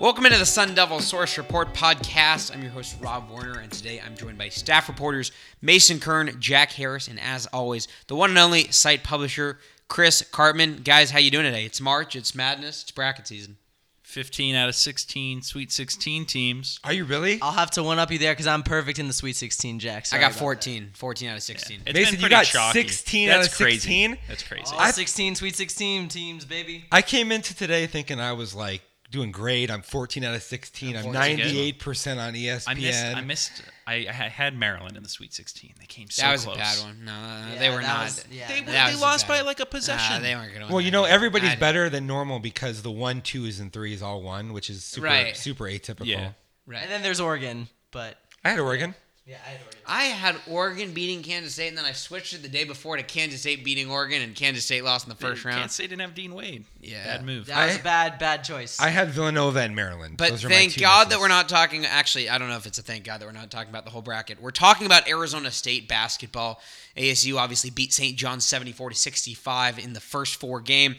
Welcome into the Sun Devil Source Report podcast. I'm your host, Rob Warner, and today I'm joined by staff reporters Mason Kern, Jack Harris, and as always, the one and only site publisher, Chris Karpman. Guys, how you doing today? It's March, it's madness, it's bracket season. 15 out of 16 Sweet 16 teams. Are you really? I'll have to one up you there because I'm perfect in the Sweet 16, Jack. I got about 14, 14 out of 16. It's Mason, been you got chalky. 16 That's out of crazy. 16? That's crazy. that. All I- 16 Sweet 16 teams, baby. I came into today thinking I was like doing great. I'm 14 out of 16. I'm 98% on E ESPN. I missed. I missed. I, I had Maryland in the Sweet 16. They came so close. that was close. a bad one. No, no, Yeah, they were not. was- yeah, They, that That they lost by like a possession. Nah, they weren't going to well, you know, everybody's better than normal because the one, twos, and threes all won, which is super, Right. super atypical. Yeah. Right. And then there's Oregon, but I had Oregon. Yeah, I had Oregon. I had Oregon beating Kansas State, and then I switched it the day before to Kansas State beating Oregon, and Kansas State lost in the first round. Kansas State didn't have Dean Wade. Yeah. Bad move. That was I- a bad, bad choice. I had Villanova and Maryland. But Those are my thank two God that misses. we're not talking. Actually, I don't know if it's a thank God that we're not talking about the whole bracket. We're talking about Arizona State basketball. ASU obviously beat St. John's 74 to 65 in the first four game,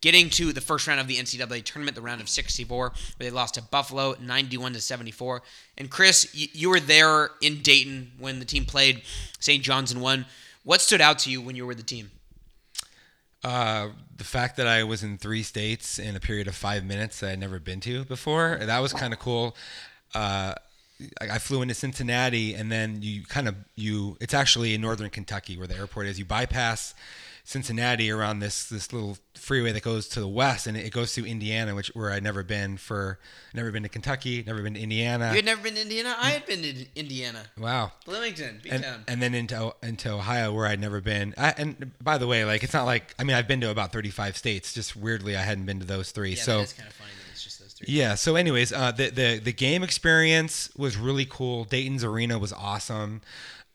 getting to the first round of the NCAA tournament, the round of 64, where they lost to Buffalo 91 to 74. And Chris, you, you were there in Dayton when the team played St. John's and won. What stood out to you when you were with the team? Uh, the fact that I was in three states in a period of five minutes that I'd never been to before, that was kind of cool. Uh, I I flew into Cincinnati, and then you kind of you. It's actually in northern Kentucky where the airport is. You bypass Cincinnati around this this little freeway that goes to the west, and it goes through Indiana, which where I'd never been for. Never been to Kentucky. Never been to Indiana. You had never been to Indiana? I had been to Indiana. wow. Bloomington, and, B-Town. and then into into Ohio where I'd never been. I, and by the way, like it's not like I mean I've been to about 35 states. Just weirdly, I hadn't been to those three. yeah, so that is kind of funny it's just those three. yeah. So anyways, uh, the the the game experience was really cool. Dayton's arena was awesome.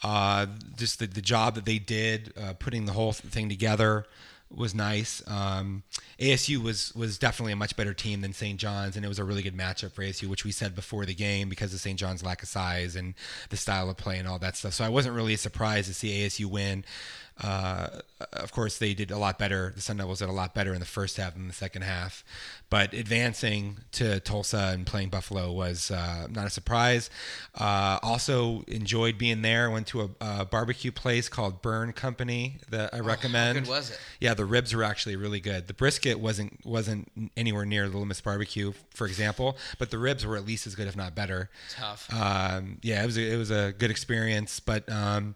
Uh, just the, the job that they did uh, putting the whole thing together was nice. Um, ASU was was definitely a much better team than St. John's, and it was a really good matchup for ASU, which we said before the game because of St. John's lack of size and the style of play and all that stuff. So I wasn't really surprised to see ASU win. Uh, of course, they did a lot better. The Sun Devils did a lot better in the first half than the second half. But advancing to Tulsa and playing Buffalo was uh, not a surprise. Uh, also enjoyed being there. Went to a, a barbecue place called Burn Company that I recommend. Oh, good was it? Yeah, the ribs were actually really good. The brisket wasn't wasn't anywhere near the Miss Barbecue, for example, but the ribs were at least as good, if not better. Tough. Um, yeah, it was a, it was a good experience, but um,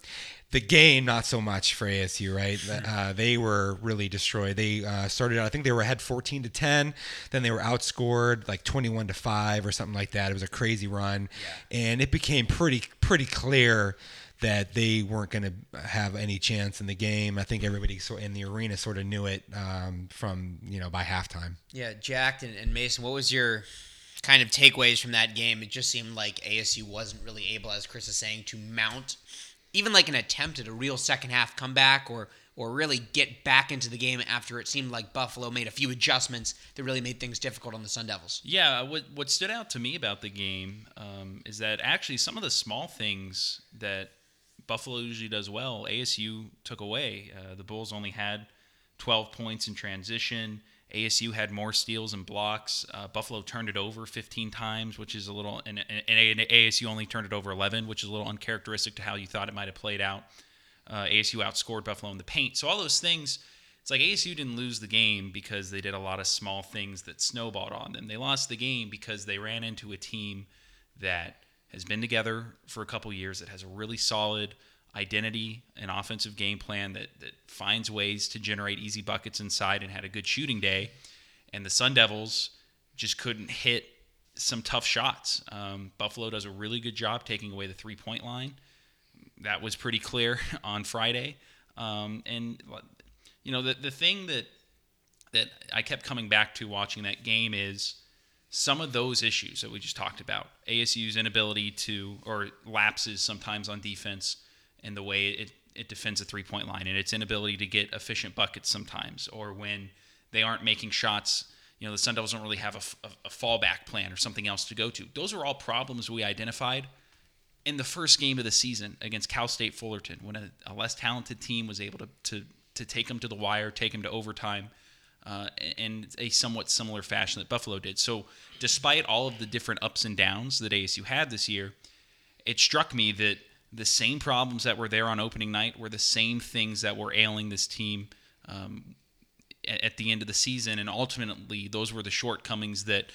the game not so much for ASU. Right, uh, they were really destroyed. They uh, started out, I think they were ahead 14 to 10, then they were outscored like 21 to five or something like that. It was a crazy run, and it became pretty pretty clear that they weren't going to have any chance in the game. I think everybody in the arena sort of knew it um, from you know by halftime. Yeah, Jack and, and Mason, what was your kind of takeaways from that game? It just seemed like ASU wasn't really able, as Chris is saying, to mount even like an attempt at a real second half comeback or or really get back into the game after it seemed like Buffalo made a few adjustments that really made things difficult on the Sun Devils. Yeah, what what stood out to me about the game um, is that actually some of the small things that Buffalo usually does well, ASU took away. Uh, the Bulls only had 12 points in transition. ASU had more steals and blocks. Uh, Buffalo turned it over 15 times, which is a little, and, and, and ASU only turned it over 11, which is a little uncharacteristic to how you thought it might have played out. Uh, ASU outscored Buffalo in the paint. So all those things, it's like ASU didn't lose the game because they did a lot of small things that snowballed on them. They lost the game because they ran into a team that has been together for a couple years, that has a really solid identity and offensive game plan that, that finds ways to generate easy buckets inside and had a good shooting day. And the Sun Devils just couldn't hit some tough shots. Um, Buffalo does a really good job taking away the three point line. That was pretty clear on Friday. Um, and you know the the thing that that I kept coming back to watching that game is some of those issues that we just talked about. ASU's inability to or lapses sometimes on defense and the way it it defends a three point line and its inability to get efficient buckets sometimes or when they aren't making shots. You know the Sun Devils don't really have a, a, a fallback plan or something else to go to. Those are all problems we identified in the first game of the season against Cal State Fullerton when a, a less talented team was able to, to, to take them to the wire, take them to overtime. uh, in a somewhat similar fashion that Buffalo did. So, despite all of the different ups and downs that ASU had this year, it struck me that the same problems that were there on opening night were the same things that were ailing this team um, at, at the end of the season, and ultimately, those were the shortcomings that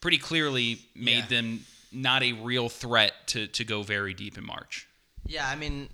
pretty clearly made Yeah. them not a real threat to, to go very deep in March. Yeah, I mean,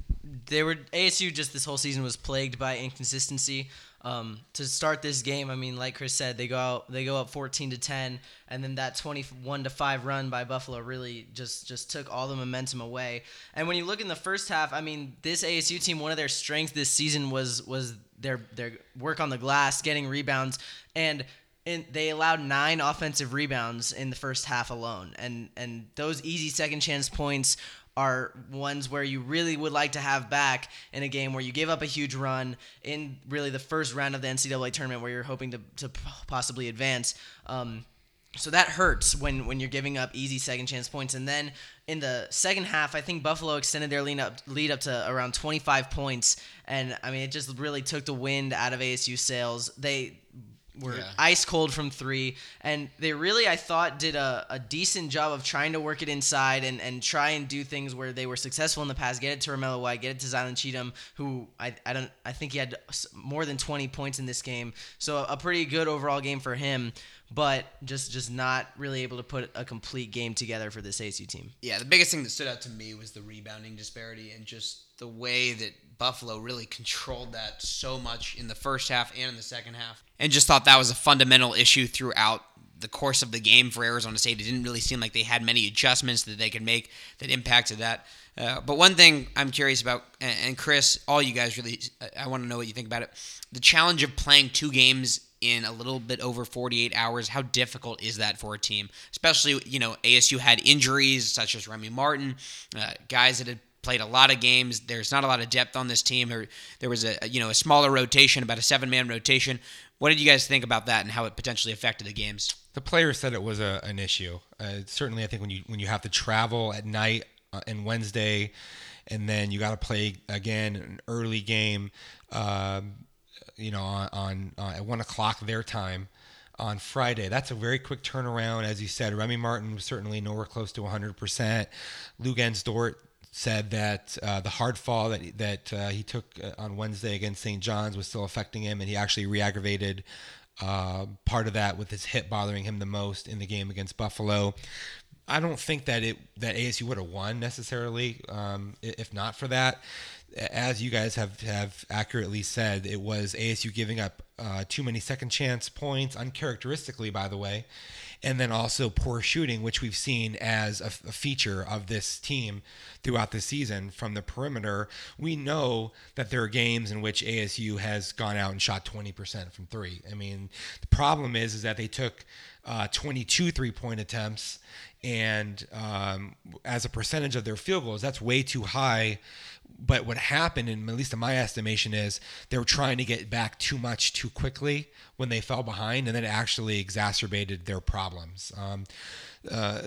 they were ASU just this whole season was plagued by inconsistency. Um, to start this game, I mean, like Chris said, they go out, they go up 14 to 10, and then that 21 to 5 run by Buffalo really just just took all the momentum away. And when you look in the first half, I mean, this ASU team, one of their strengths this season was was their their work on the glass, getting rebounds, and and they allowed nine offensive rebounds in the first half alone. And and those easy second chance points are ones where you really would like to have back in a game where you give up a huge run in really the first round of the NCAA tournament where you're hoping to, to possibly advance. Um, so that hurts when, when you're giving up easy second chance points. And then in the second half, I think Buffalo extended their lead up lead up to around 25 points, and I mean it just really took the wind out of ASU sails. They were Yeah. ice cold from three, and they really, I thought, did a, a decent job of trying to work it inside and, and try and do things where they were successful in the past. Get it to Romello White, get it to Zylan Cheatham, who I, I don't I think he had more than 20 points in this game, so a pretty good overall game for him. But just just not really able to put a complete game together for this ASU team. Yeah, the biggest thing that stood out to me was the rebounding disparity and just the way that Buffalo really controlled that so much in the first half and in the second half. And just thought that was a fundamental issue throughout the course of the game for Arizona State. It didn't really seem like they had many adjustments that they could make that impacted that. Uh, but one thing I'm curious about, and, Chris, all you guys really, I want to know what you think about it. The challenge of playing two games in a little bit over 48 hours. How difficult is that for a team? Especially, you know, ASU had injuries such as Remy Martin, uh, guys that had played a lot of games. There's not a lot of depth on this team. There, there was a you know a smaller rotation, about a seven man rotation. What did you guys think about that and how it potentially affected the games? The players said it was a, an issue. Uh, certainly, I think when you when you have to travel at night uh, and Wednesday, and then you got to play again an early game, um, you know, on, on uh, at one o'clock their time on Friday. That's a very quick turnaround, as you said. Remy Martin was certainly nowhere close to 100 percent. Luguentz Dort said that uh, the hard fall that that uh, he took uh, on Wednesday against St. John's was still affecting him, and he actually re-aggravated uh, part of that with his hip bothering him the most in the game against Buffalo. I don't think that it that ASU would have won necessarily um, if not for that. As you guys have have accurately said, it was ASU giving up uh, too many second chance points, uncharacteristically, by the way, and then also poor shooting, which we've seen as a, feature of this team throughout the season from the perimeter. We know that there are games in which ASU has gone out and shot 20% from three. I mean, the problem is is that they took uh, 22 three point attempts, and um, as a percentage of their field goals, that's way too high. But what happened, and at least in my estimation, is they were trying to get back too much too quickly when they fell behind, and then it actually exacerbated their problems. Um, uh,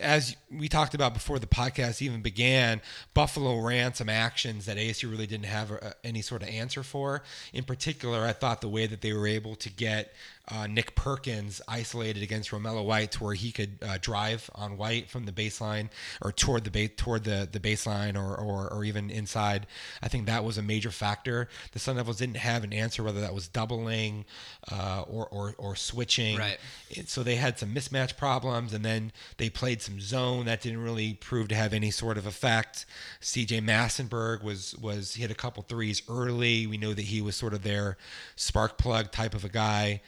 as we talked about before the podcast even began, Buffalo ran some actions that ASU really didn't have uh any sort of answer for. In particular, I thought the way that they were able to get uh, Nick Perkins isolated against Romello White, to where he could uh, drive on White from the baseline or toward the ba- toward the, the baseline or, or or even inside. I think that was a major factor. The Sun Devils didn't have an answer whether that was doubling uh, or, or or switching. Right. It- so they had some mismatch problems, and then they played some zone that didn't really prove to have any sort of effect. C.J. Massinburg was was he had a couple threes early. We know that he was sort of their spark plug type of a guy.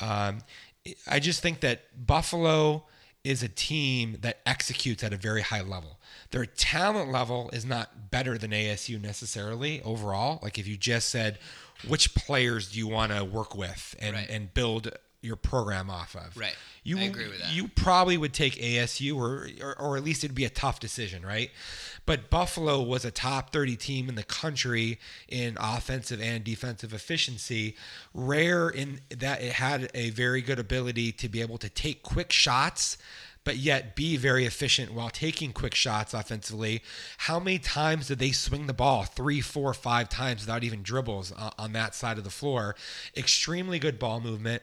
Um, I just think that Buffalo is a team that executes at a very high level. Their talent level is not better than ASU necessarily overall. Like if you just said, which players do you want to work with and, Right. and build your program off of? Right. You, I agree with that. You probably would take ASU, or, or or at least it'd be a tough decision, right? But Buffalo was a top 30 team in the country in offensive and defensive efficiency. Rare in that it had a very good ability to be able to take quick shots but yet be very efficient while taking quick shots offensively. How many times did they swing the ball? Three, four, five times without even dribbles on, on that side of the floor. Extremely good ball movement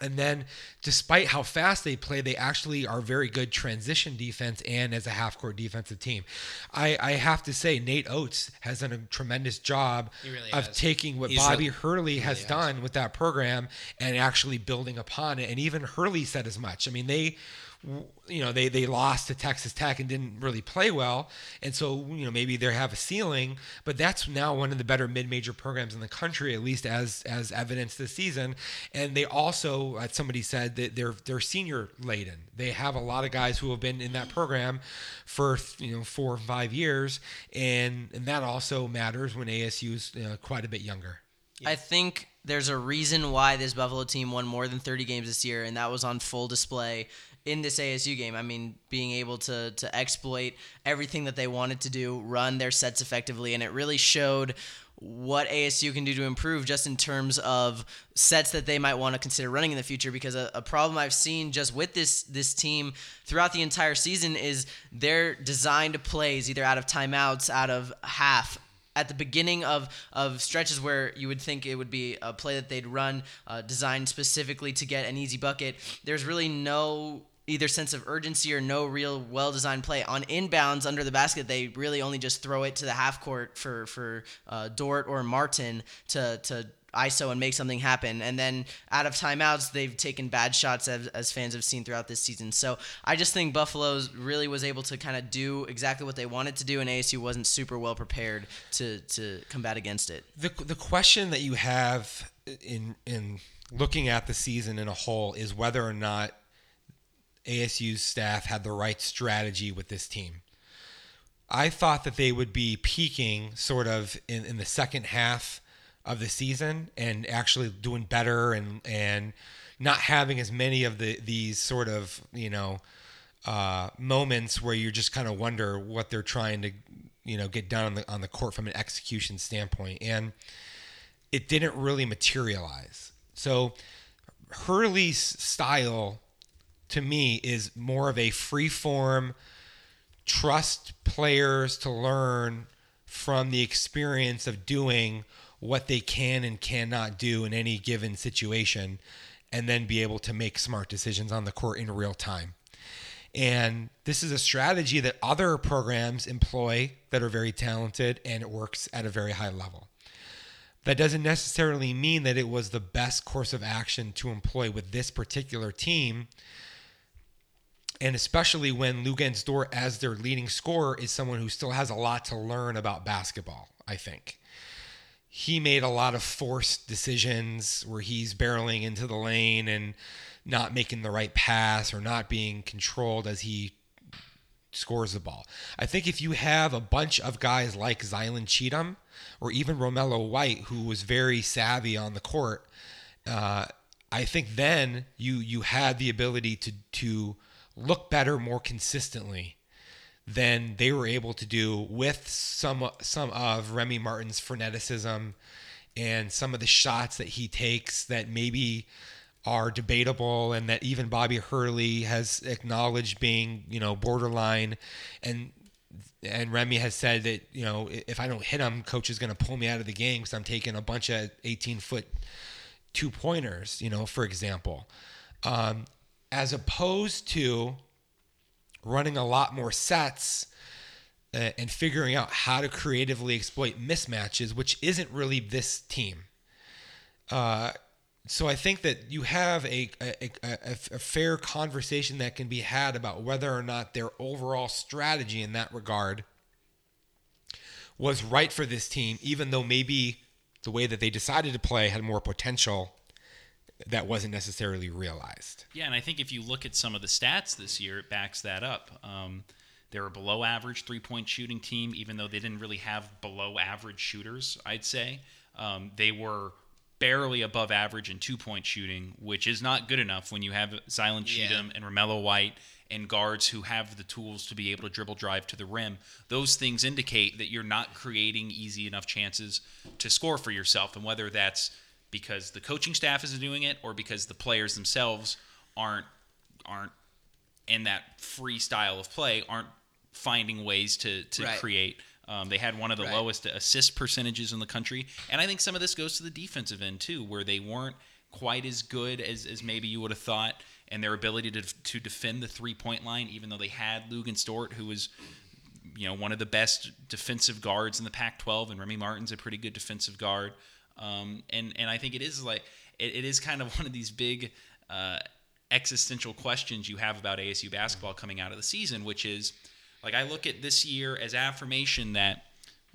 And then, despite how fast they play, they actually are very good transition defense and as a half court defensive team. I, I have to say, Nate Oats has done a tremendous job really of has. taking what He's Bobby really- Hurley has has. done with that program and actually building upon it. And even Hurley said as much. I mean, they, you know, they they lost to Texas Tech and didn't really play well, and so you know maybe they have a ceiling, but that's now one of the better mid-major programs in the country, at least as as evidence this season. And they also, as somebody said, that they're they're senior laden. They have a lot of guys who have been in that program for you know four or five years, and and that also matters when ASU is uh, quite a bit younger. I think there's a reason why this Buffalo team won more than 30 games this year, and that was on full display in this ASU game. I mean, being able to to exploit everything that they wanted to do, run their sets effectively, and it really showed what ASU can do to improve just in terms of sets that they might want to consider running in the future because a, a problem I've seen just with this this team throughout the entire season is their designed plays either out of timeouts, out of half, at the beginning of, of stretches where you would think it would be a play that they'd run uh, designed specifically to get an easy bucket, there's really no either sense of urgency or no real well designed play. On inbounds under the basket, they really only just throw it to the half court for, for uh, Dort or Martin to, to ISO and make something happen. And then out of timeouts, they've taken bad shots as, as fans have seen throughout this season. So I just think Buffalo's really was able to kind of do exactly what they wanted to do, and ASU wasn't super well prepared to to combat against it. the the question that you have in in looking at the season in a whole is whether or not ASU's staff had the right strategy with this team. I thought that they would be peaking sort of in, in the second half of the season and actually doing better and and not having as many of the these sort of you know uh, moments where you just kind of wonder what they're trying to you know get done on the on the court from an execution standpoint and it didn't really materialize. So Hurley's style to me is more of a free form trust players to learn from the experience of doing what they can and cannot do in any given situation and then be able to make smart decisions on the court in real time. And this is a strategy that other programs employ that are very talented and it works at a very high level. That doesn't necessarily mean that it was the best course of action to employ with this particular team. And especially when Luguentz Dort, as their leading scorer, is someone who still has a lot to learn about basketball, I think. He made a lot of forced decisions where he's barreling into the lane and not making the right pass or not being controlled as he scores the ball. I think if you have a bunch of guys like Zylan Cheatham or even Romello White, who was very savvy on the court, uh, I think then you you had the ability to to look better more consistently than they were able to do with some some of Remy Martin's freneticism and some of the shots that he takes that maybe are debatable and that even Bobby Hurley has acknowledged being, you know, borderline and and Remy has said that, you know, if I don't hit him, coach is going to pull me out of the game cuz I'm taking a bunch of 18 foot two pointers, you know, for example. Um, as opposed to running a lot more sets uh, and figuring out how to creatively exploit mismatches, which isn't really this team. Uh, so I think that you have a a, a, a fair conversation that can be had about whether or not their overall strategy in that regard was right for this team, even though maybe the way that they decided to play had more potential that wasn't necessarily realized. Yeah, and I think if you look at some of the stats this year, it backs that up. Um, they were a below average three point shooting team, even though they didn't really have below average shooters, I'd say. Um, they were barely above average in two point shooting, which is not good enough when you have Zylan Cheatham and Romello White and guards who have the tools to be able to dribble drive to the rim. Those things indicate that you're not creating easy enough chances to score for yourself. And whether that's because the coaching staff isn't doing it or because the players themselves aren't aren't in that free style of play, aren't finding ways to, to Right. create. Um, they had one of the Right. lowest assist percentages in the country, and I think some of this goes to the defensive end too, where they weren't quite as good as, as maybe you would have thought, and their ability to to defend the three point line, even though they had Luguentz Dort, who was you know one of the best defensive guards in the Pac-12, and Remy Martin's a pretty good defensive guard. Um, and and I think it is like it, it is kind of one of these big uh, existential questions you have about ASU basketball coming out of the season, which is like I look at this year as affirmation that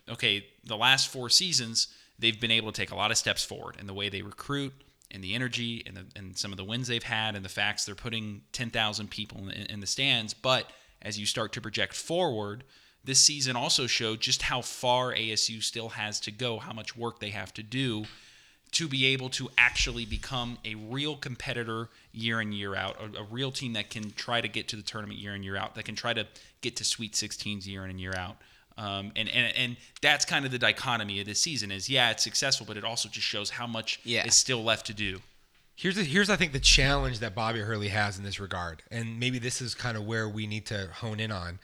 okay, the last four seasons they've been able to take a lot of steps forward in the way they recruit and the energy and, the, and some of the wins they've had and the facts they're putting 10,000 people in, in the stands. But as you start to project forward, this season also showed just how far ASU still has to go, how much work they have to do to be able to actually become a real competitor year in year out, a, a, real team that can try to get to the tournament year in year out, that can try to get to Sweet 16s year in and year out. Um, and, and and that's kind of the dichotomy of this season is yeah it's successful but it also just shows how much yeah. is still left to do here's the, here's I think the challenge that Bobby Hurley has in this regard and maybe this is kind of where we need to hone in on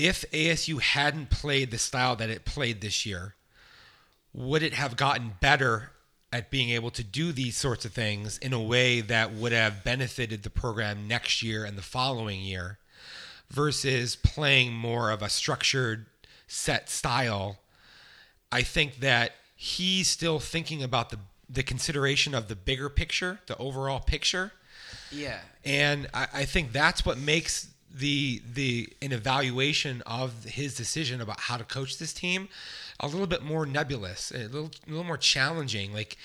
if ASU hadn't played the style that it played this year would it have gotten better at being able to do these sorts of things in a way that would have benefited the program next year and the following year versus playing more of a structured set style? I think that he's still thinking about the the consideration of the bigger picture the overall picture. Yeah. And i, I think that's what makes the the an evaluation of his decision about how to coach this team a little bit more nebulous, a little, a little more challenging. Like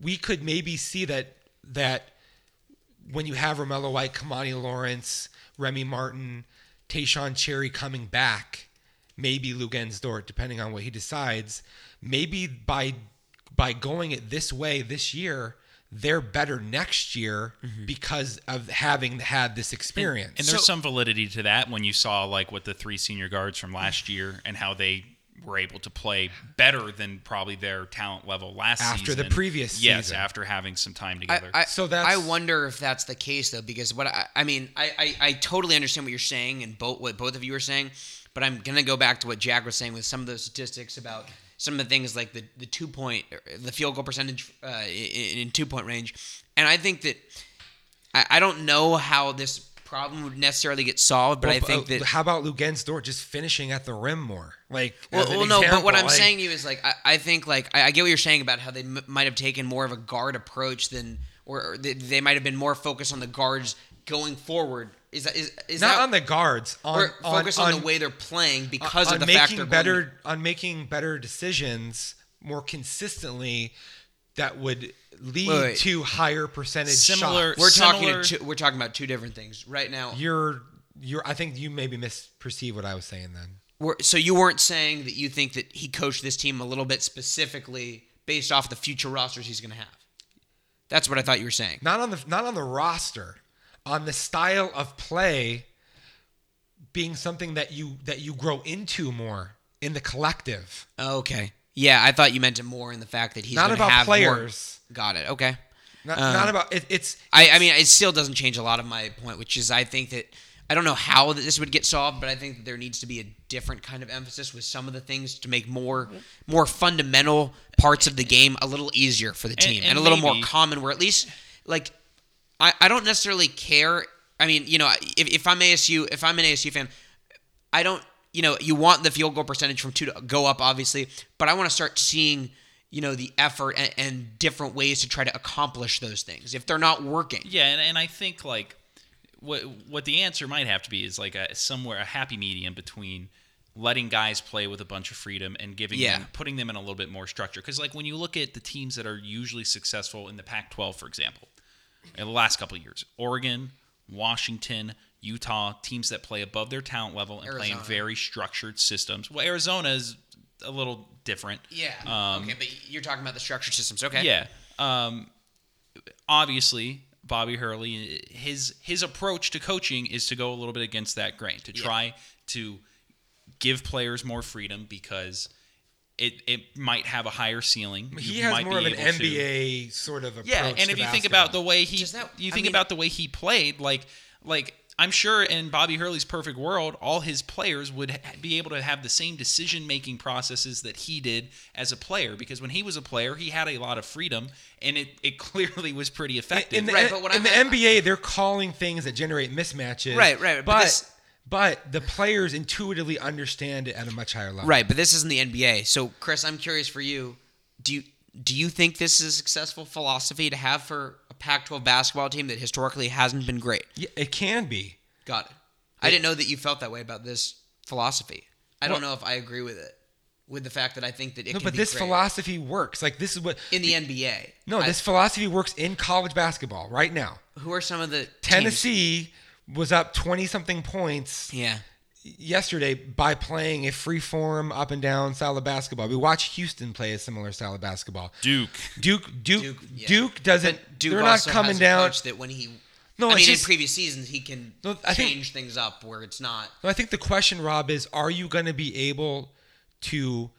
we could maybe see that that when you have Romello White, Kimani Lawrence, Remy Martin, Taeshon Cherry coming back, maybe Luguentz Dort, depending on what he decides, maybe by by going it this way this year, they're better next year mm-hmm. because of having had this experience. And, and there's so, some validity to that when you saw like what the three senior guards from last year and how they were able to play better than probably their talent level last year. after season. the previous yes, season. after having some time together. I, I, so that's I wonder if that's the case though, because what I, I mean, I, I, I totally understand what you're saying and both what both of you are saying, but I'm gonna go back to what Jack was saying with some of those statistics about some of the things like the the two point, the field goal percentage uh, in, in two point range, and I think that I, I don't know how this problem would necessarily get solved, but well, I think uh, that how about Luguentz Dort just finishing at the rim more? Like, well, well no, but what I'm like, saying to you is like I, I think like I, I, get what you're saying about how they m- might have taken more of a guard approach than or, they might have been more focused on the guards going forward. Is that is, is not that, on the guards? On, on focus on, on, the way they're playing because on, of the making fact better going, on making better decisions more consistently that would lead wait, wait. to higher percentage similar shots. We're similar, talking two, we're talking about two different things right now. You're you're I think you maybe misperceive what I was saying then. We're, so you weren't saying that you think that he coached this team a little bit specifically based off the future rosters he's going to have. That's what I thought you were saying. Not on the not on the roster, on the style of play being something that you that you grow into more in the collective. Okay. Yeah, I thought you meant it more in the fact that he's not about have players. More... Got it. Okay. Not, um, not about it, it's, it's. I, I mean, it still doesn't change a lot of my point, which is I think that I don't know how this would get solved, but I think that there needs to be a different kind of emphasis with some of the things to make more more fundamental parts of the game a little easier for the team and, and, and a little maybe. more common. Where at least like I, I don't necessarily care. I mean, you know, if, if I'm ASU, if I'm an ASU fan, I don't you know, you want the field goal percentage from two to go up, obviously, but I want to start seeing, you know, the effort and, and, different ways to try to accomplish those things if they're not working. Yeah, and, and I think like what what the answer might have to be is like a somewhere a happy medium between letting guys play with a bunch of freedom and giving yeah. them putting them in a little bit more structure because like when you look at the teams that are usually successful in the Pac-12 for example in the last couple of years Oregon Washington Utah, teams that play above their talent level and Arizona. play in very structured systems. Well, Arizona is a little different. Yeah. Um, okay, but you're talking about the structured systems. Okay. Yeah. Um, obviously, Bobby Hurley, his his approach to coaching is to go a little bit against that grain, to try yeah. to give players more freedom because it, it might have a higher ceiling. He you has more of an NBA to, sort of approach. Yeah, and if you basketball. think about the way he, that, you think mean, about the way he played, like like I'm sure in Bobby Hurley's perfect world, all his players would be able to have the same decision making processes that he did as a player. Because when he was a player, he had a lot of freedom, and it, it clearly was pretty effective. in the, Right, but what in I'm- NBA, they're calling things that generate mismatches. Right, right, but But this- but the players intuitively understand it at a much higher level. Right, but this isn't the NBA. So, Chris, I'm curious for you. Do you do you think this is a successful philosophy to have for a Pac-12 basketball team that historically hasn't been great? Yeah, it can be. Got it. I didn't know that you felt that way about this philosophy. I don't know if I agree with it. With the fact that I think that it No, can but be this great. philosophy works. Like this is what in the NBA. No, I- this philosophy works in college basketball right now. who are some of the teams- Tennessee was up 20 something points Yeah. yesterday by playing a free form up and down style of basketball. We watched Houston play a similar style of basketball. Duke. Duke Duke Duke, Duke, doesn't But Duke they're not coming has a down. coach that when he No, I it's mean just- in previous seasons he can No, I think- change things up where it's not No, I think the question, Rob, is are you going to be able to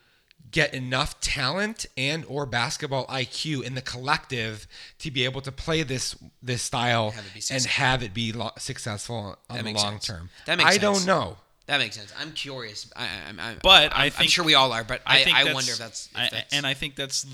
get enough talent and or basketball IQ in the collective to be able to play this this style Have and have it be lo- successful on the long sense. term? That makes I sense. don't know. That makes sense. I'm curious. I, I, I, But I'm, I I'm sure we all are. But I, I, think wonder if that's, if I- and I think that's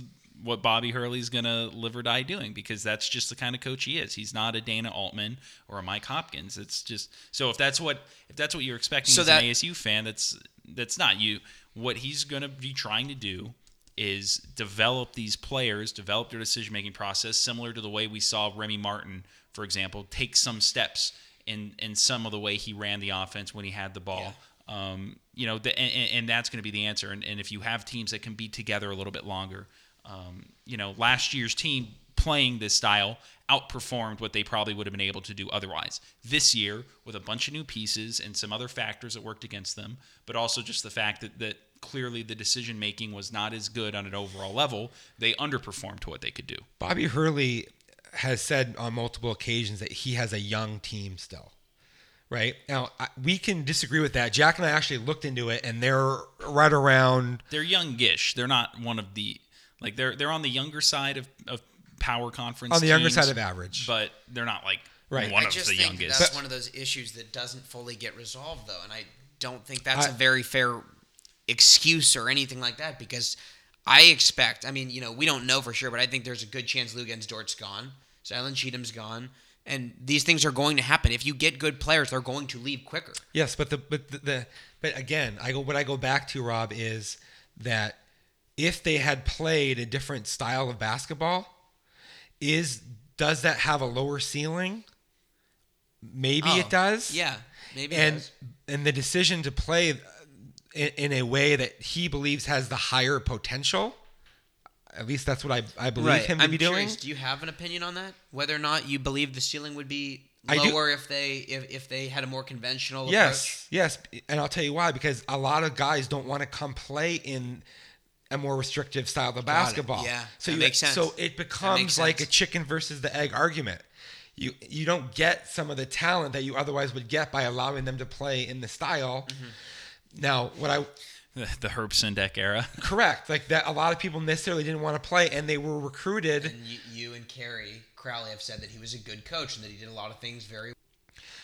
what Bobby Hurley's gonna live or die doing because that's just the kind of coach he is. He's not a Dana Altman or a Mike Hopkins. It's just so if that's what if that's what you're expecting So as that- an ASU fan, that's that's not you. What he's gonna be trying to do is develop these players, develop their decision making process, similar to the way we saw Remy Martin, for example, take some steps in in some of the way he ran the offense when he had the ball. Um, you know, the, and, and that's going to be the answer. And, and if you have teams that can be together a little bit longer, um, you know, last year's team playing this style outperformed what they probably would have been able to do otherwise. This year, with a bunch of new pieces and some other factors that worked against them, but also just the fact that, that clearly the decision making was not as good on an overall level, they underperformed to what they could do. Bobby Hurley has said on multiple occasions that he has a young team still. Right now, I, we can disagree with that. Jack and I actually looked into it, and they're right around They're youngish. They're not one of the like they're they're on the younger side of, of power conference on the younger teams, side of average. but they're not like Right. one I of just the think youngest. that's one of those issues that doesn't fully get resolved, though, and I don't think that's I- a very fair excuse or anything like that because I expect. I mean, you know, we don't know for sure, but I think there's a good chance Luguentz Dort's gone, Zylan Cheatham's gone, and these things are going to happen. If you get good players, they're going to leave quicker. Yes, but the but the, the but again, I go what I go back to Rob is that if they had played a different style of basketball, is does that have a lower ceiling? Maybe Oh, it does. Yeah, maybe. it and does. and the decision to play uh, in, in a way that he believes has the higher potential. At least that's what I, I believe him to I'm be doing. do you have an opinion on that? Whether or not you believe the ceiling would be lower if they if, if they had a more conventional Yes, yes, and I'll tell you why. Because a lot of guys don't want to come play in a more restrictive style of basketball. Yeah, so that you, makes sense. So it becomes makes like a chicken versus the egg argument. You you don't get some of the talent that you otherwise would get by allowing them to play in the style. Mm-hmm. Now, what I the, the Herb Sendek era. correct like that, a lot of people necessarily didn't want to play, and they were recruited. And you, you and Kerry Crowley have said that he was a good coach and that he did a lot of things very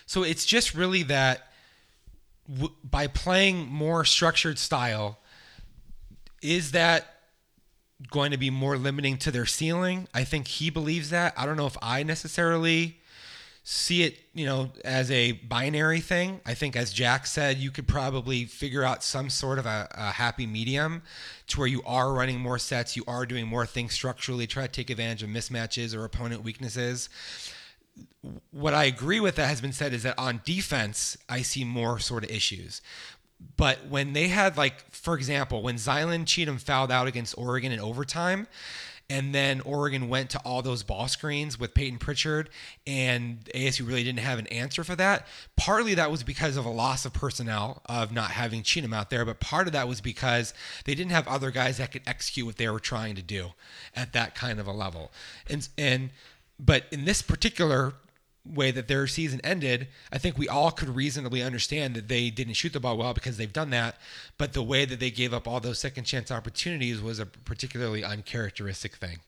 So it's just really that w- by playing more structured style, is that going to be more limiting to their ceiling? I think he believes that. I don't know if I necessarily see it, you know, as a binary thing. I think, as Jack said, you could probably figure out some sort of a, a happy medium to where you are running more sets, you are doing more things structurally, try to take advantage of mismatches or opponent weaknesses what I agree with that has been said is that on defense, I see more sort of issues. But when they had, like, for example, when Zylan Cheatham fouled out against Oregon in overtime, and then Oregon went to all those ball screens with Payton Pritchard, and ASU really didn't have an answer for that. Partly that was because of a loss of personnel of not having Cheatham out there, but part of that was because they didn't have other guys that could execute what they were trying to do at that kind of a level. And and but in this particular way that their season ended, I think we all could reasonably understand that they didn't shoot the ball well because they've done that. But the way that they gave up all those second chance opportunities was a particularly uncharacteristic thing.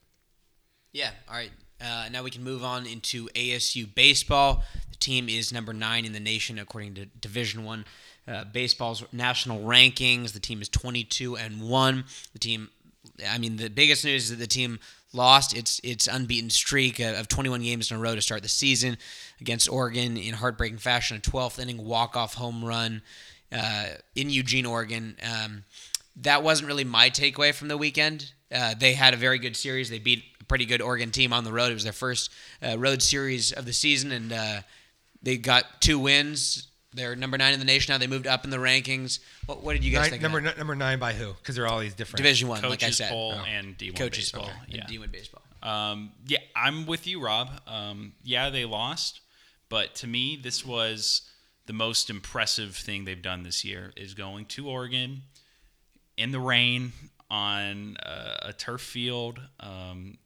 Yeah, all right. Uh, now we can move on into ASU baseball. The team is number nine in the nation according to Division One uh, baseball's national rankings. The team is 22 and one. The team, I mean, the biggest news is that the team lost its its unbeaten streak of 21 games in a row to start the season against Oregon in heartbreaking fashion. A 12th inning walk off home run uh, in Eugene, Oregon. Um, that wasn't really my takeaway from the weekend. Uh, they had a very good series. They beat a pretty good Oregon team on the road. It was their first uh, road series of the season, and uh, they got two wins. They're number nine in the nation now. They moved up in the rankings. What, what did you guys Nine, think? number n- number nine by who? Because there are all these different Division one, Coaches like I said, poll Oh. and D1 coaches baseball. poll Yeah. and D1 baseball. Um, yeah, I'm with you, Rob. Um, yeah, they lost, but to me, this was the most impressive thing they've done this year is going to Oregon in the rain on a, a turf field. Um,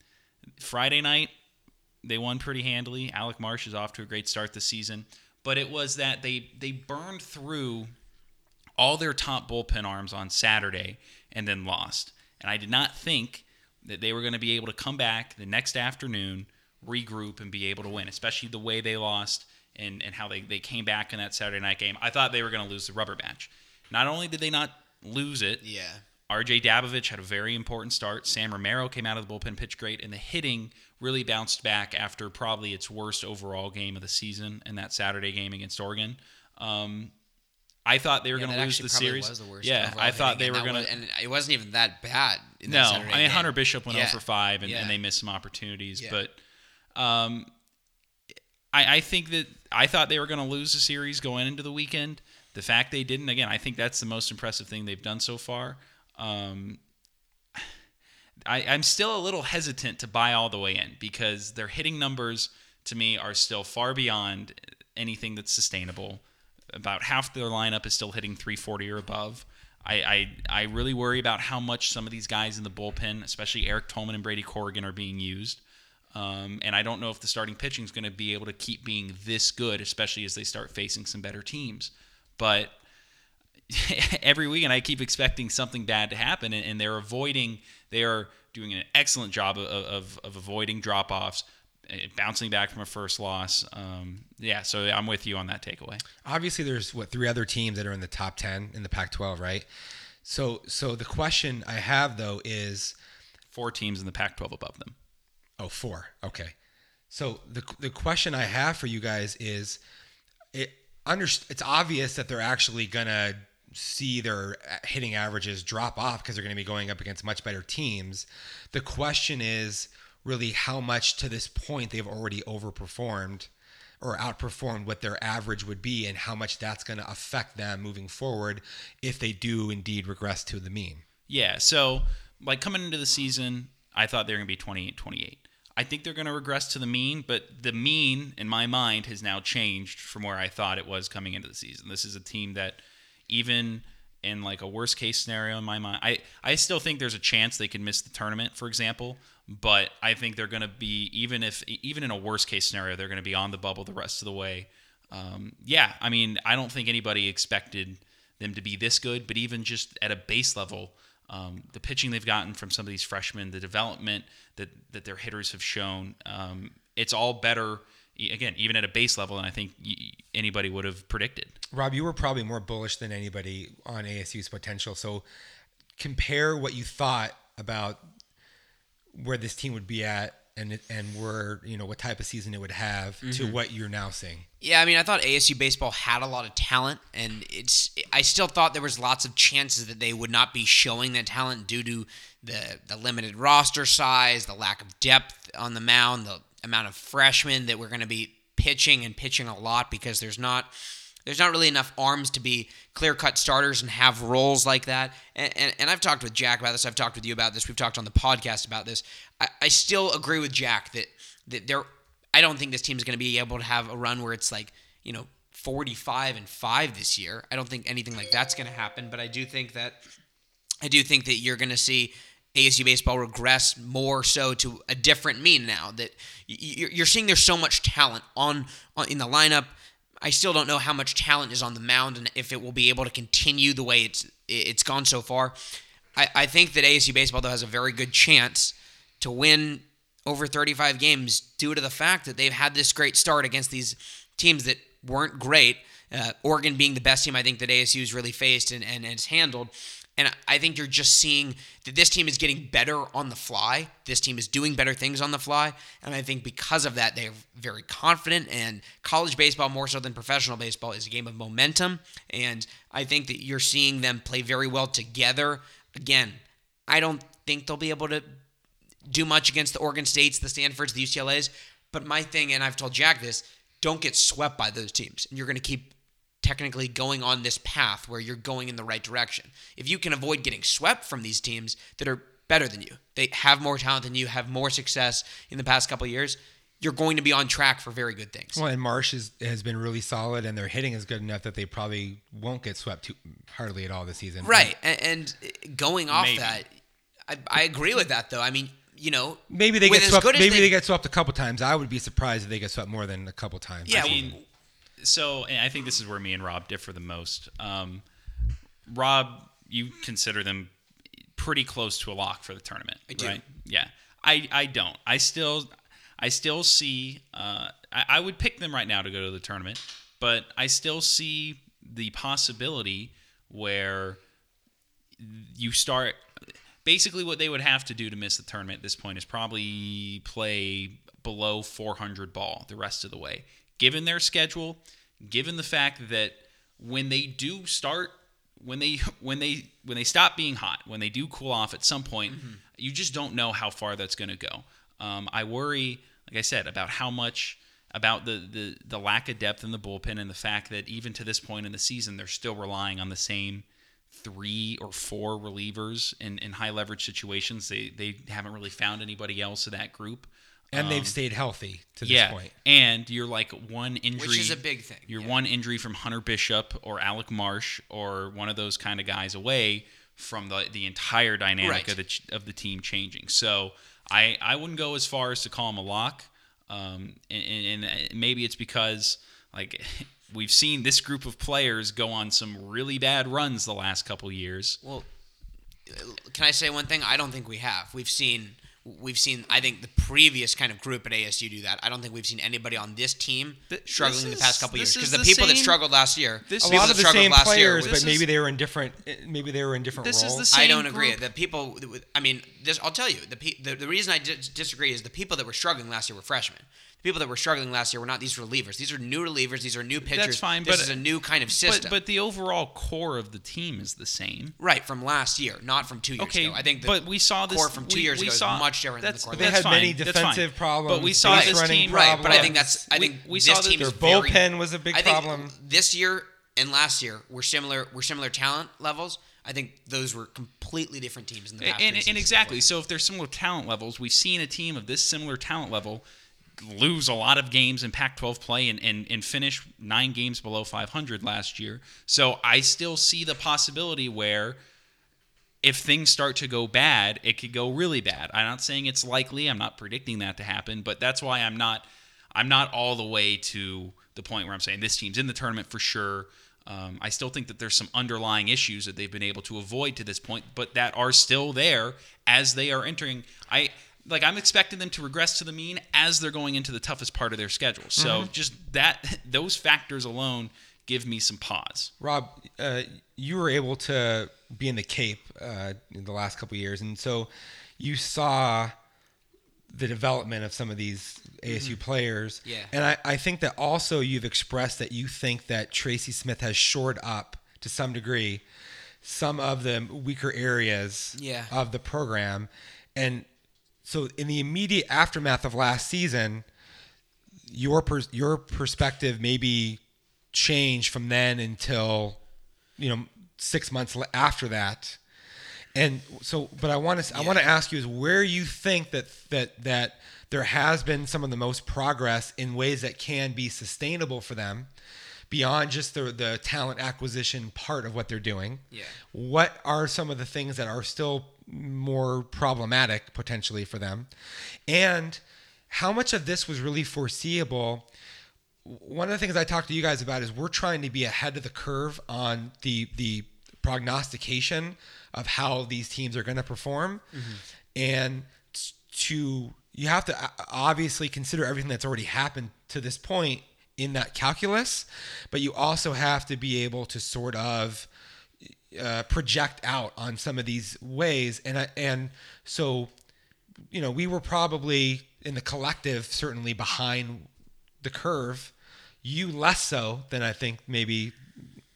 Friday night, they won pretty handily. Alec Marsh is off to a great start this season, but it was that they they burned through all their top bullpen arms on Saturday and then lost. And I did not think that they were going to be able to come back the next afternoon, regroup, and be able to win, especially the way they lost and, and how they, they came back in that Saturday night game. I thought they were going to lose the rubber match. Not only did they not lose it, Yeah. RJ Dabovich had a very important start. Sam Romero came out of the bullpen, pitched great, and the hitting really bounced back after probably its worst overall game of the season in that Saturday game against Oregon. Um, I thought they were Yeah, going to lose the series. Was the worst yeah, I thought they were going to. and it wasn't even that bad. In No, that I mean game. Hunter Bishop went Yeah. 0 for 5, and, Yeah. and they missed some opportunities. Yeah. But um, I, I think that I thought they were going to lose the series going into the weekend. The fact they didn't, again, I think that's the most impressive thing they've done so far. Um, I, I'm still a little hesitant to buy all the way in because their hitting numbers to me are still far beyond anything that's sustainable. About half their lineup is still hitting 340 or above. I, I, I really worry about how much some of these guys in the bullpen, especially Eric Tolman and Brady Corrigan, are being used. Um, and I don't know if the starting pitching is going to be able to keep being this good, especially as they start facing some better teams. But every weekend I keep expecting something bad to happen, and, and they're avoiding. They are doing an excellent job of, of, of avoiding drop offs, bouncing back from a first loss. Um, yeah, so I'm with you on that takeaway. obviously there's what three other teams that are in the top 10 in the Pac-12, right? So so the question I have though is Four teams in the Pac-12 above them. oh four. Okay. So the the question I have for you guys is it under, it's obvious that they're actually going to see their uh, hitting averages drop off because they're going to be going up against much better teams. The question is really how much to this point they've already overperformed or outperformed what their average would be and how much that's going to affect them moving forward if they do indeed regress to the mean. Yeah, so like coming into the season, I thought they were going to be 28 28. I think they're going to regress to the mean, but the mean in my mind has now changed from where I thought it was coming into the season. This is a team that even in like a worst case scenario in my mind, I I still think there's a chance they could miss the tournament, for example, but I think they're going to be even if even in a worst case scenario, they're going to be on the bubble the rest of the way. Um, yeah, I mean, I don't think anybody expected them to be this good, but even just at a base level, um, the pitching they've gotten from some of these freshmen, the development that that their hitters have shown, um, it's all better. Again, even at a base level, than I think anybody would have predicted. Rob, you were probably more bullish than anybody on ASU's potential. So compare what you thought about where this team would be at and and where, you know, what type of season it would have to mm-hmm. what you're now seeing. Yeah, I mean, I thought ASU baseball had a lot of talent, and it's. I still thought there was lots of chances that they would not be showing that talent due to the the limited roster size, the lack of depth on the mound, the amount of freshmen that we're going to be pitching and pitching a lot because there's not there's not really enough arms to be clear cut starters and have roles like that. And, and, and I've talked with Jack about this. I've talked with you about this. We've talked on the podcast about this. I, I still agree with Jack that that there. I don't think this team is going to be able to have a run where it's like you know 45 and five this year. I don't think anything like that's going to happen. But I do think that I do think that you're going to see ASU baseball regress more so to a different mean now that you're seeing there's so much talent on, in the lineup. I still don't know how much talent is on the mound and if it will be able to continue the way it's it's gone so far. I, I think that ASU baseball though has a very good chance to win over 35 games due to the fact that they've had this great start against these teams that weren't great. Uh, Oregon being the best team I think that ASU's really faced and, and, and has handled. And I think you're just seeing that this team is getting better on the fly. This team is doing better things on the fly. And I think because of that, they're very confident. And college baseball, more so than professional baseball, is a game of momentum. And I think that you're seeing them play very well together. Again, I don't think they'll be able to do much against the Oregon States, the Stanfords, the UCLAs. But my thing, and I've told Jack this, don't get swept by those teams. And you're going to keep technically going on this path where you're going in the right direction. If you can avoid getting swept from these teams that are better than you, they have more talent than you, have more success in the past couple years, you're going to be on track for very good things. Well, and Marsh is, has been really solid, and their hitting is good enough that they probably won't get swept too, hardly at all this season. Right. And, and going off Maybe. that, I, I agree with that, though. I mean, you know, Maybe they get swept. Maybe they- they get swept a couple times. I would be surprised if they get swept more than a couple times. Yeah, I mean, so and I think this is where me and Rob differ the most. Um, Rob, you consider them pretty close to a lock for the tournament, I do. right? Yeah, I I don't. I still I still see. Uh, I, I would pick them right now to go to the tournament, but I still see the possibility where you start basically what they would have to do to miss the tournament at this point is probably play below 400 ball the rest of the way given their schedule given the fact that when they do start when they when they when they stop being hot when they do cool off at some point you just don't know how far that's going to go um, i worry like i said about how much about the, the the lack of depth in the bullpen and the fact that even to this point in the season they're still relying on the same three or four relievers in, in high leverage situations. They they haven't really found anybody else of that group. And Um, they've stayed healthy to yeah, this point. and you're like one injury, which is a big thing. You're yeah. one injury from Hunter Bishop or Alec Marsh or one of those kind of guys away from the the entire dynamic Right. of the of the team changing. So I I wouldn't go as far as to call him a lock. Um, and, and, and maybe it's because like we've seen this group of players go on some really bad runs the last couple years. Well, can I say one thing? I don't think we have. We've seen we've seen I think the previous kind of group at ASU do that. I don't think we've seen anybody on this team Th- struggling this the past couple years because the, the people that struggled last year, this A lot of the same last year players, was- but maybe is- they were in different. Maybe they were in different This is roles. the same I don't agree. group. The people, I mean, this. I'll tell you. The the, the reason I disagree is the people that were struggling last year were freshmen. The people that were struggling last year were not these relievers. These are new relievers. These are new pitchers. That's fine, This but- is a new kind of system. But but the overall core of the team is the same. right from last year, not from two years Okay, ago. I think. The but we saw this core from two we- years we ago saw- is much different than the that's- core. They that's had fine, many that's fine. defensive problems. But we saw base this running team right, but I think that's. I think we this saw that team their is very, bullpen was a big I think problem. This year and last year were similar. Were similar talent levels. I think those were completely different teams in the past. and, three and seasons. exactly. So if there's similar talent levels, we've seen a team of this similar talent level lose a lot of games in Pac-12 play and, and, and finish nine games below 500 last year. So I still see the possibility where if things start to go bad, it could go really bad. I'm not saying it's likely. I'm not predicting that to happen, but that's why I'm not I'm not all the way to the point where I'm saying this team's in the tournament for sure. Um, I still think that there's some underlying issues that they've been able to avoid to this point, but that are still there as they are entering. I like I'm expecting them to regress to the mean as they're going into the toughest part of their schedule. So just that those factors alone give me some pause. Rob, uh, you were able to be in the Cape uh, in the last couple of years, and so you saw the development of some of these ASU players. Mm-hmm. Yeah. And I, I think that also you've expressed that you think that Tracy Smith has shored up to some degree some of the weaker areas Yeah. of the program. And so in the immediate aftermath of last season, your pers- your perspective maybe changed from then until you know six months after that. And so but i want to i want to ask you is where you think that that that there has been some of the most progress in ways that can be sustainable for them beyond just the the talent acquisition part of what they're doing. Yeah. what are some of the things that are still more problematic potentially for them. And how much of this was really foreseeable one of the things I talked to you guys about is we're trying to be ahead of the curve on the the prognostication of how these teams are going to perform, and to you have to uh, obviously consider everything that's already happened to this point in that calculus, but you also have to be able to sort of uh, project out on some of these ways, and I, and so you know we were probably in the collective certainly behind the curve, you less so than I think maybe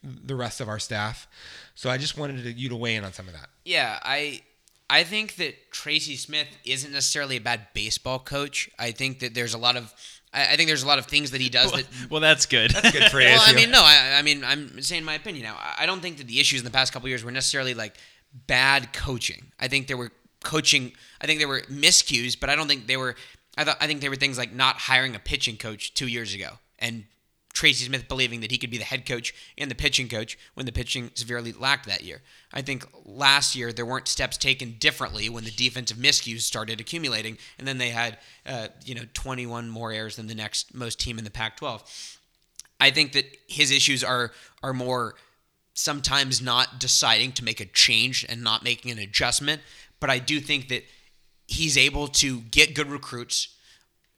the rest of our staff. So I just wanted to, you to weigh in on some of that. Yeah, I I think that Tracy Smith isn't necessarily a bad baseball coach. I think that there's a lot of I, I think there's a lot of things that he does that Well, that's good. That's good for you. well, I mean, no, I, I mean, I'm saying my opinion now. I- I don't think that the issues in the past couple years were necessarily like bad coaching. I think there were coaching. I think there were miscues, but I don't think they were. I thought. I think there were things like not hiring a pitching coach two years ago, and Tracy Smith believing that he could be the head coach and the pitching coach when the pitching severely lacked that year. I think last year there weren't steps taken differently when the defensive miscues started accumulating, and then they had, uh, you know, 21 more errors than the next most team in the Pac-12. I think that his issues are are more sometimes not deciding to make a change and not making an adjustment, but I do think that he's able to get good recruits.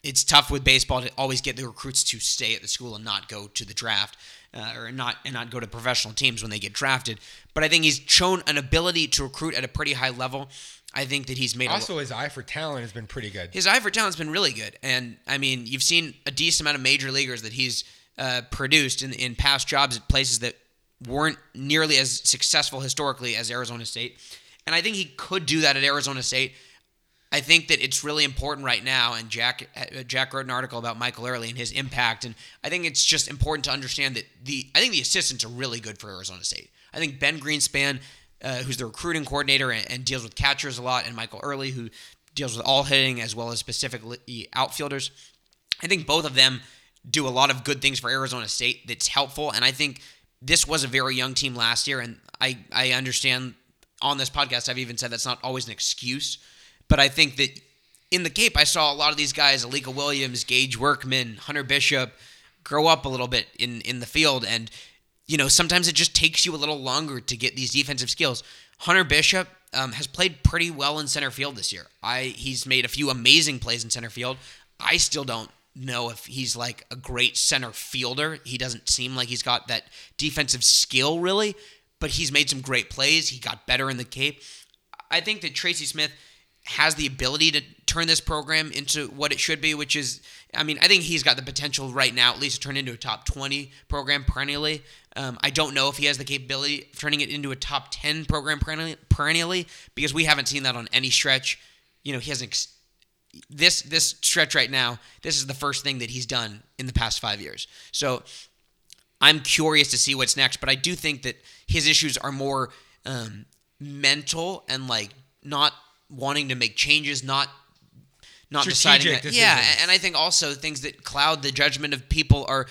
It's tough with baseball to always get the recruits to stay at the school and not go to the draft. Uh, or not and not go to professional teams when they get drafted, but I think he's shown an ability to recruit at a pretty high level. I think that he's made a, Also, his eye for talent has been pretty good. his eye for talent's been really good, and I mean, you've seen a decent amount of major leaguers that he's uh, produced in in past jobs at places that weren't nearly as successful historically as Arizona State, and I think he could do that at Arizona State. I think that it's really important right now, and Jack uh, Jack wrote an article about Michael Earley and his impact, and I think it's just important to understand that the I think the assistants are really good for Arizona State. I think Ben Greenspan, uh, who's the recruiting coordinator and, and deals with catchers a lot, and Michael Earley, who deals with all hitting as well as specifically outfielders. I think both of them do a lot of good things for Arizona State that's helpful, and I think this was a very young team last year, and I I understand on this podcast I've even said that's not always an excuse, but I think that in the Cape I saw a lot of these guys, Alika Williams, Gage Workman, Hunter Bishop, grow up a little bit in in the field, and you know sometimes it just takes you a little longer to get these defensive skills. Hunter Bishop um, has played pretty well in center field this year. I he's made a few amazing plays in center field. I still don't know if he's like a great center fielder. He doesn't seem like he's got that defensive skill really, but he's made some great plays. He got better in the Cape. I think that Tracy Smith has the ability to turn this program into what it should be, which is, I mean, I think he's got the potential right now, at least, to turn into a top 20 program perennially. Um, I don't know if he has the capability of turning it into a top 10 program perennially, because we haven't seen that on any stretch. You know, he hasn't. Ex- this this stretch right now, this is the first thing that he's done in the past five years. So I'm curious to see what's next, but I do think that his issues are more um, mental and like not wanting to make changes, not not deciding. Strategic That, yeah, and I think also things that cloud the judgment of people are,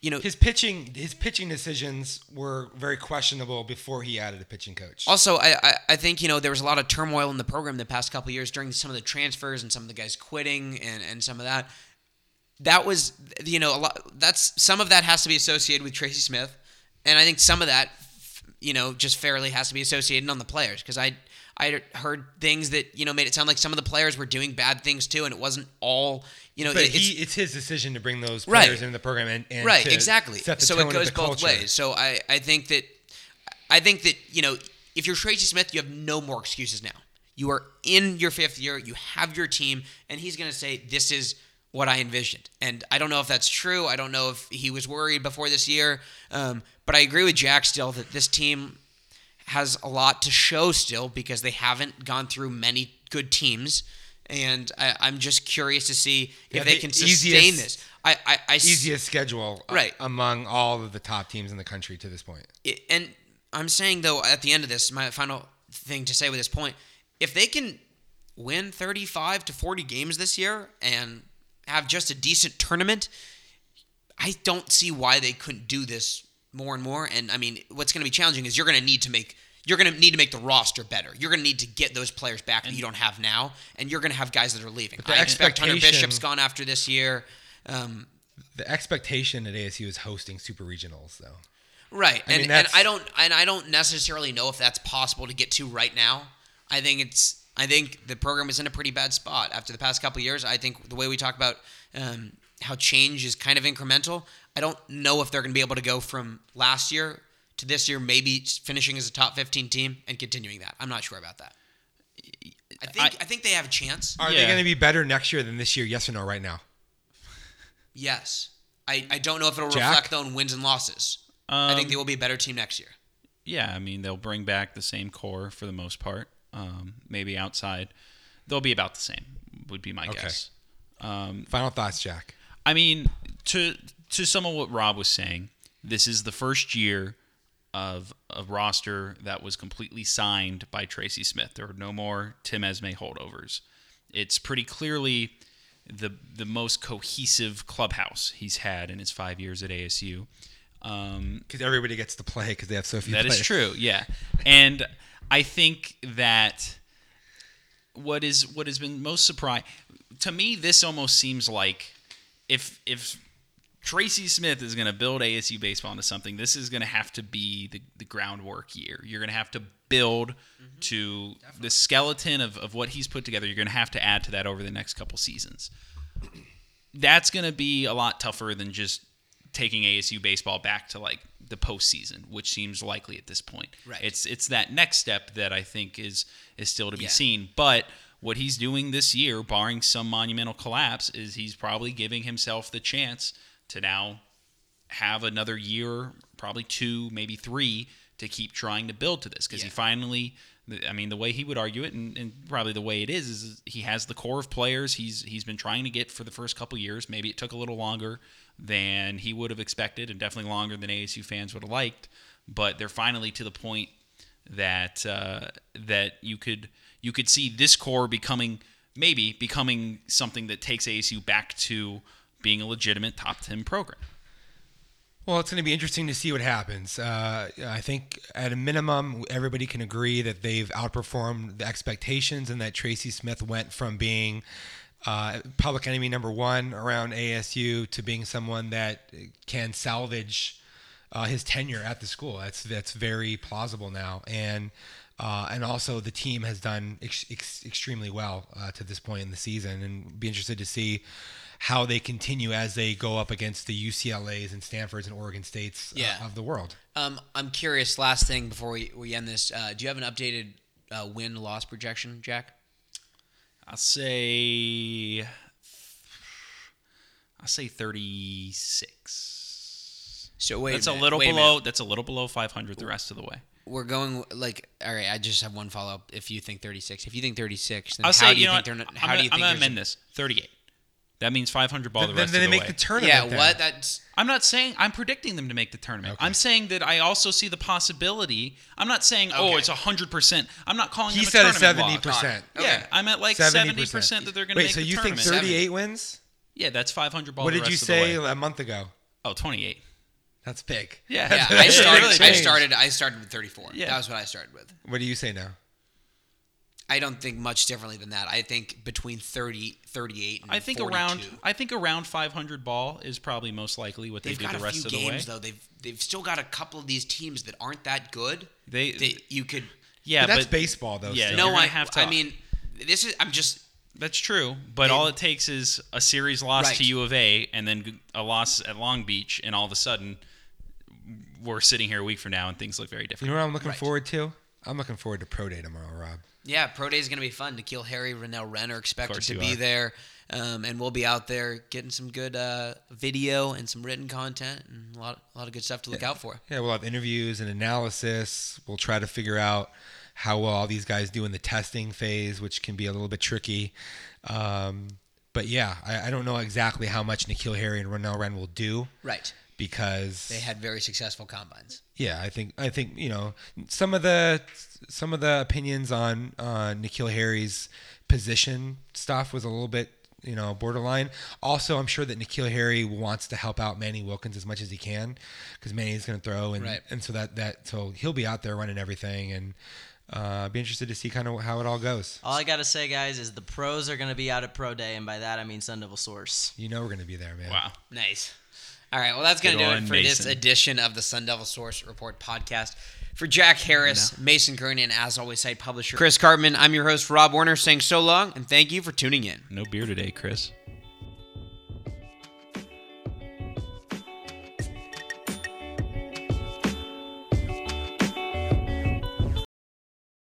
you know, His pitching, his pitching decisions were very questionable before he added a pitching coach. Also, I, I, I think you know there was a lot of turmoil in the program the past couple of years during some of the transfers and some of the guys quitting and, and some of that. That was you know a lot. That's some of that has to be associated with Tracy Smith, and I think some of that you know just fairly has to be associated on the players because I I heard things that you know made it sound like some of the players were doing bad things too, and it wasn't all you know. but it- it's, he, it's his decision to bring those Right. players into the program and, and right exactly so it goes both culture. ways so i i think that i think that you know if you're tracy smith you have no more excuses now you are in your fifth year you have your team and he's going to say this is what i envisioned and i don't know if that's true i don't know if he was worried before this year um, but i agree with jack still that this team has a lot to show still because they haven't gone through many good teams and I, I'm just curious to see Yeah, if they the can sustain easiest- this. I, I, I Easiest schedule uh, Right. among all of the top teams in the country to this point. it- and I'm saying though at the end of this, my final thing to say with this point, if they can win 35 to 40 games this year and have just a decent tournament, I don't see why they couldn't do this more and more. And I mean, what's going to be challenging is you're going to need to make you're going to need to make the roster better. You're going to need to get those players back that you don't have now, and you're going to have guys that are leaving. I expect Hunter Bishop's gone after this year. Um, The expectation at ASU is hosting super regionals, though. Right, I and, mean, and I don't and I don't necessarily know if that's possible to get to right now. I think it's I think the program is in a pretty bad spot after the past couple years. I think the way we talk about um, how change is kind of incremental. I don't know if they're going to be able to go from last year to this year, maybe finishing as a top 15 team and continuing that. I'm not sure about that. I think I, I- think they have a chance. Are they going to be better next year than this year? Yes or no? Right now. Yes. I, I don't know if it'll Jack? reflect though in wins and losses. I think Um, they will be a better team next year. Yeah, I mean they'll bring back the same core for the most part. Um, maybe outside, they'll be about the same. Would be my Okay. guess. Um, Final thoughts, Jack. I mean, to to some of what Rob was saying, this is the first year of a roster that was completely signed by Tracy Smith. There are no more Tim Esmay holdovers. It's pretty clearly the the most cohesive clubhouse he's had in his five years at ASU. Um, Because everybody gets to play because they have so few. that is players. true, yeah. And I think that what is what has been most surprising to me, this almost seems like if if Tracy Smith is going to build ASU baseball into something, this is going to have to be the, the groundwork year. You're going to have to build mm-hmm. to the skeleton of, of what he's put together. You're going to have to add to that over the next couple seasons. That's going to be a lot tougher than just taking ASU baseball back to like the postseason, which seems likely at this point. Right. It's it's that next step that I think is is still to be Yeah. seen. But what he's doing this year, barring some monumental collapse, is he's probably giving himself the chance to now have another year, probably two, maybe three, to keep trying to build to this because he finally. I mean, the way he would argue it, and, and probably the way it is, is he has the core of players he's he's been trying to get for the first couple years. Maybe it took a little longer than he would have expected, and definitely longer than ASU fans would have liked. But they're finally to the point that uh, that you could you could see this core becoming maybe becoming something that takes ASU back to being a legitimate top ten program. Well, it's going to be interesting to see what happens. Uh, I think at a minimum, everybody can agree that they've outperformed the expectations and that Tracy Smith went from being uh, public enemy number one around ASU to being someone that can salvage uh, his tenure at the school. That's that's very plausible now, and uh, and also the team has done ex- ex- extremely well uh, to this point in the season, and be interested to see how they continue as they go up against the UCLA's and Stanford's and Oregon States uh, of the world. Um, I'm curious. Last thing before we, we end this, uh, do you have an updated uh, win loss projection, Jack? I'll say I'll say 36. So wait, that's a, a, minute, little wait below minute. that's a little below 500 the rest of the way. We're going like all right. I just have one follow up. If you think 36, if you think 36, then I'll how say do you you know think what? they're not? I'm How gonna, do you I'm think gonna there's a- amend this 38. That means 500 ball Then, the then rest they of the make way. the tournament. Yeah, then. what? That's I'm not saying I'm predicting them to make the tournament. Okay. I'm saying that I also see the possibility. I'm not saying oh Okay. it's 100. percent I'm not calling He them a said a tournament seventy lock. percent. Okay. Yeah, I'm at like 70 percent that they're going to Wait, make so the you think tournament. thirty-eight wins? Yeah, that's 500 ball. What did you rest of say a month ago? Oh, 28. That's big. Yeah, yeah. It I started. I started. I started with 34. Yeah. that was what I started with. What do you say now? I don't think much differently than that. I think between 30, 38, and I think 42. around I think around 500 ball is probably most likely what They've they do got the a rest few of the way. games though. They've they've still got a couple of these teams that aren't that good. They- that you could. Yeah, but that's but baseball, though. Yeah, still. No, I have to- I mean, this is. I'm just. That's true, but They- all it takes is a series loss Right. to U of A and then a loss at Long Beach, and all of a sudden we're sitting here a week from now and things look very different. You know what I'm looking Right. forward to? I'm looking forward to Pro Day tomorrow, Rob. Yeah, Pro Day is going to be fun. N'Keal Harry, Renell Wren are expected to be are. there, um, and we'll be out there getting some good uh, video and some written content and a lot, a lot of good stuff to look out for. Yeah, we'll have interviews and analysis. We'll try to figure out how well all these guys do in the testing phase, which can be a little bit tricky. Um, but yeah, I, I don't know exactly how much N'Keal Harry and Renell Wren will do Right. because They had very successful combines. Yeah, I think I think you know some of the some of the opinions on uh, N'Keal Harry's position stuff was a little bit you know borderline. Also, I'm sure that N'Keal Harry wants to help out Manny Wilkins as much as he can because Manny's going to throw and Right. and so that that so he'll be out there running everything and uh, be interested to see kind of how it all goes. All I gotta say, guys, is the pros are gonna be out at pro day, and by that I mean Sun Devil Source. You know we're going to be there, man. Wow. Nice. All right, well, that's going to do it on for this edition of the Sun Devil Source Report podcast. For Jack Harris, Mason Kearney, and as always, site publisher Chris Karpman, I'm your host, Rob Warner, saying so long and thank you for tuning in. No beer today, Chris.